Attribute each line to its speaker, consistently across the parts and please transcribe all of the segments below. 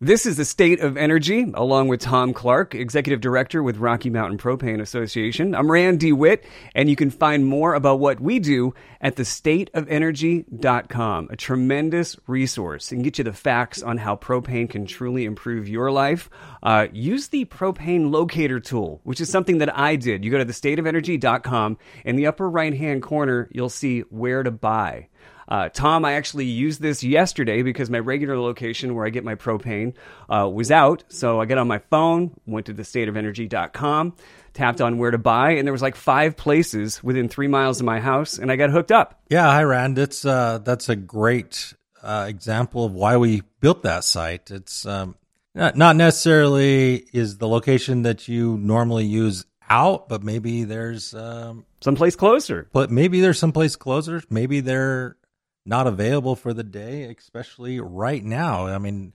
Speaker 1: This is the State of Energy, along with Tom Clark, Executive Director with Rocky Mountain Propane Association. I'm Rand DeWitt, and you can find more about what we do at thestateofenergy.com, a tremendous resource and get you the facts on how propane can truly improve your life. Uh, use the propane locator tool, which is something that I did. You go to thestateofenergy.com. In the upper right hand corner, you'll see where to buy. Uh, Tom, I actually used this yesterday because my regular location where I get my propane uh, was out. So I got on my phone, went to thestateofenergy.com, tapped on where to buy, and there was like five places within three miles of my house, and I got hooked up.
Speaker 2: Yeah, hi Rand. It's uh, that's a great uh, example of why we built that site. It's um, not necessarily is the location that you normally use out, but maybe there's um,
Speaker 1: someplace closer.
Speaker 2: But maybe there's someplace closer. Maybe they're not available for the day, especially right now. I mean,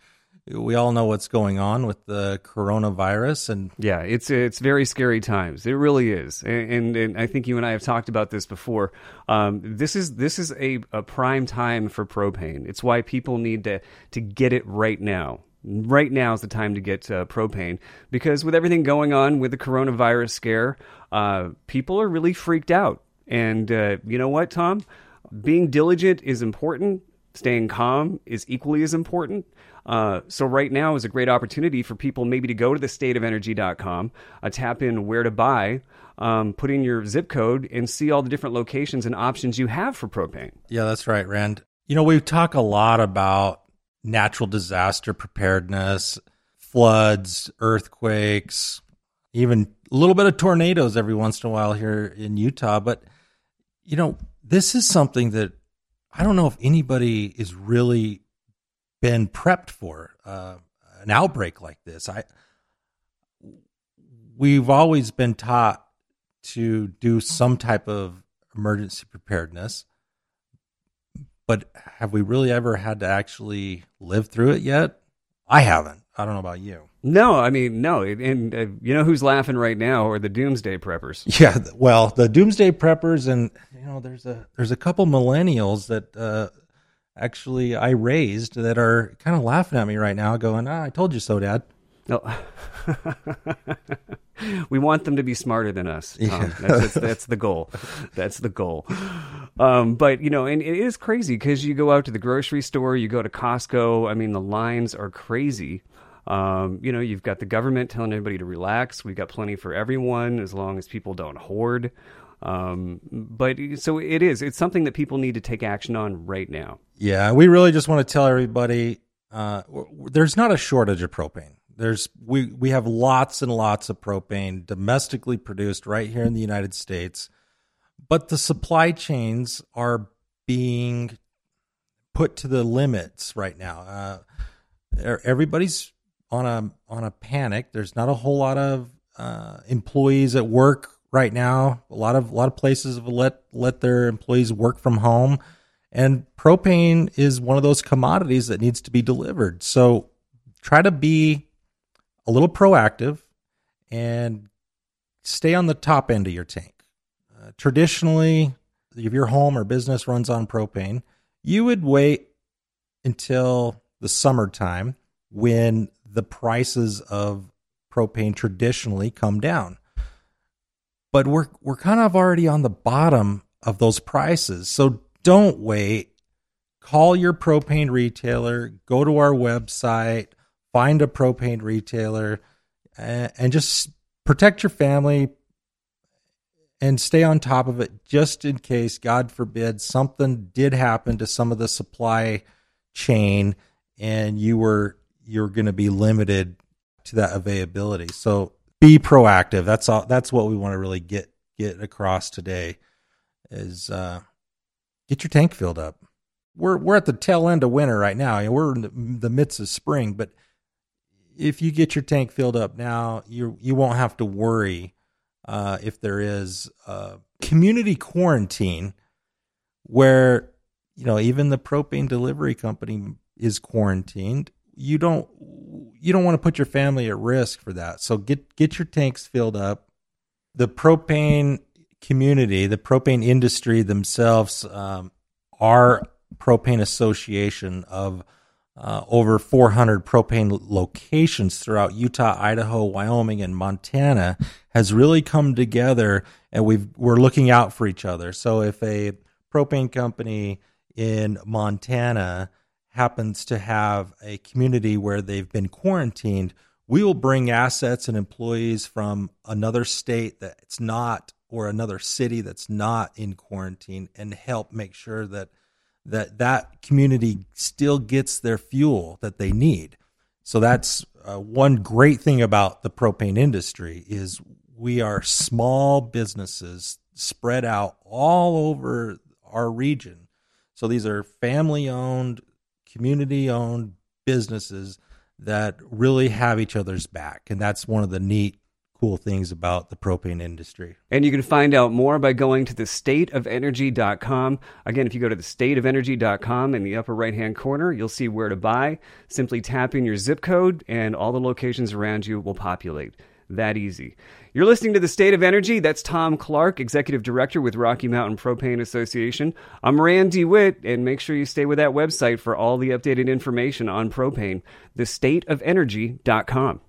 Speaker 2: we all know what's going on with the coronavirus and
Speaker 1: yeah it's it's very scary times. It really is. And, and, and i think you and i have talked about this before. Um, this is this is a, a prime time for propane. It's why people need to to get it right now. Right now is the time to get uh, propane because with everything going on with the coronavirus scare uh, people are really freaked out. And uh, you know what tom being diligent is important. Staying calm is equally as important. Uh, so right now is a great opportunity for people maybe to go to the stateofenergy.com, uh, tap in where to buy, um, put in your zip code, and see all the different locations and options you have for propane.
Speaker 2: Yeah, that's right, Rand. You know, we talk a lot about natural disaster preparedness, floods, earthquakes, even a little bit of tornadoes every once in a while here in Utah. But, you know, this is something that I don't know if anybody is really been prepped for uh, an outbreak like this. I we've always been taught to do some type of emergency preparedness, but have we really ever had to actually live through it yet? I haven't. I don't know about you.
Speaker 1: No, I mean no, and uh, you know who's laughing right now are the doomsday preppers.
Speaker 2: Yeah, well, the doomsday preppers, and you know, there's a there's a couple millennials that uh, actually I raised that are kind of laughing at me right now, going, ah, "I told you so, Dad." No.
Speaker 1: we want them to be smarter than us. Yeah. That's, that's, that's, the goal. That's the goal. Um, but you know, and it is crazy because you go out to the grocery store, you go to Costco. I mean, the lines are crazy. Um, you know, you've got the government telling everybody to relax. We've got plenty for everyone as long as people don't hoard. Um, but so it is. It's something that people need to take action on right now.
Speaker 2: Yeah, we really just want to tell everybody uh, there's not a shortage of propane. There's we we have lots and lots of propane domestically produced right here in the United States, but the supply chains are being put to the limits right now. Uh, everybody's on a on a panic. There's not a whole lot of uh, employees at work right now. A lot of a lot of places have let let their employees work from home, and propane is one of those commodities that needs to be delivered. So try to be a little proactive and stay on the top end of your tank. Uh, traditionally, if your home or business runs on propane, you would wait until the summertime when the prices of propane traditionally come down. But we're we're kind of already on the bottom of those prices. So don't wait. Call your propane retailer, go to our website, find a propane retailer and, and just protect your family and stay on top of it just in case god forbid something did happen to some of the supply chain and you were you're going to be limited to that availability. So be proactive. That's all. That's what we want to really get get across today. Is uh, get your tank filled up. We're we're at the tail end of winter right now. and We're in the, the midst of spring, but if you get your tank filled up now, you you won't have to worry uh, if there is a community quarantine where you know even the propane delivery company is quarantined you don't you don't want to put your family at risk for that. So get get your tanks filled up. The propane community, the propane industry themselves, um, our propane association of uh, over 400 propane locations throughout Utah, Idaho, Wyoming, and Montana has really come together, and we've we're looking out for each other. So if a propane company in Montana happens to have a community where they've been quarantined, we will bring assets and employees from another state that's not or another city that's not in quarantine and help make sure that that that community still gets their fuel that they need. So that's uh, one great thing about the propane industry is we are small businesses spread out all over our region. So these are family owned, community owned businesses that really have each other's back. And that's one of the neat cool things about the propane industry.
Speaker 1: And you can find out more by going to thestateofenergy.com. Again, if you go to thestateofenergy.com in the upper right hand corner, you'll see where to buy. Simply tap in your zip code, and all the locations around you will populate. That easy. You're listening to The State of Energy. That's Tom Clark, Executive Director with Rocky Mountain Propane Association. I'm Rand Witt, and make sure you stay with that website for all the updated information on propane, thestateofenergy.com.